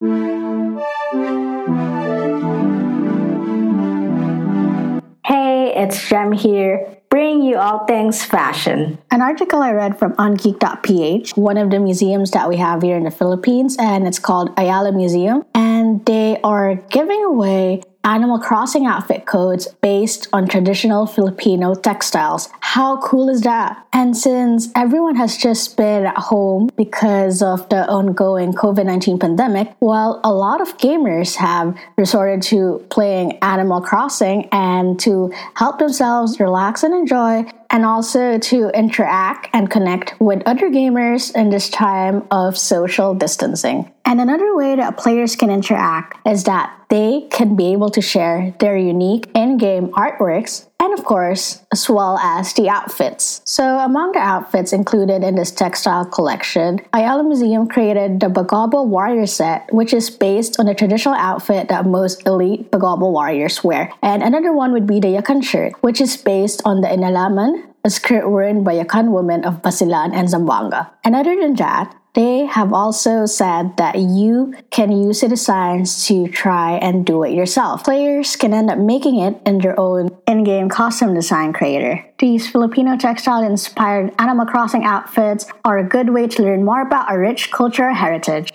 Hey, it's Jem here, bringing you all things fashion. An article I read from ongeek.ph, one of the museums that we have here in the Philippines, and it's called Ayala Museum, and they are giving away Animal Crossing outfit codes based on traditional Filipino textiles. How cool is that? And since everyone has just been at home because of the ongoing COVID 19 pandemic, well, a lot of gamers have resorted to playing Animal Crossing and to help themselves relax and enjoy and also to interact and connect with other gamers in this time of social distancing. And another way that players can interact is that they can be able to share their unique in game artworks and of course, as well as the outfits. So, among the outfits included in this textile collection, Ayala Museum created the Bagobo Warrior set, which is based on the traditional outfit that most elite Bagobo warriors wear. And another one would be the Yakan shirt, which is based on the Inalaman, a skirt worn by Yakan women of Basilan and Zamboanga. And other than that, they have also said that you can use the designs to try and do it yourself. Players can end up making it in their own in game costume design creator. These Filipino textile inspired Animal Crossing outfits are a good way to learn more about our rich cultural heritage.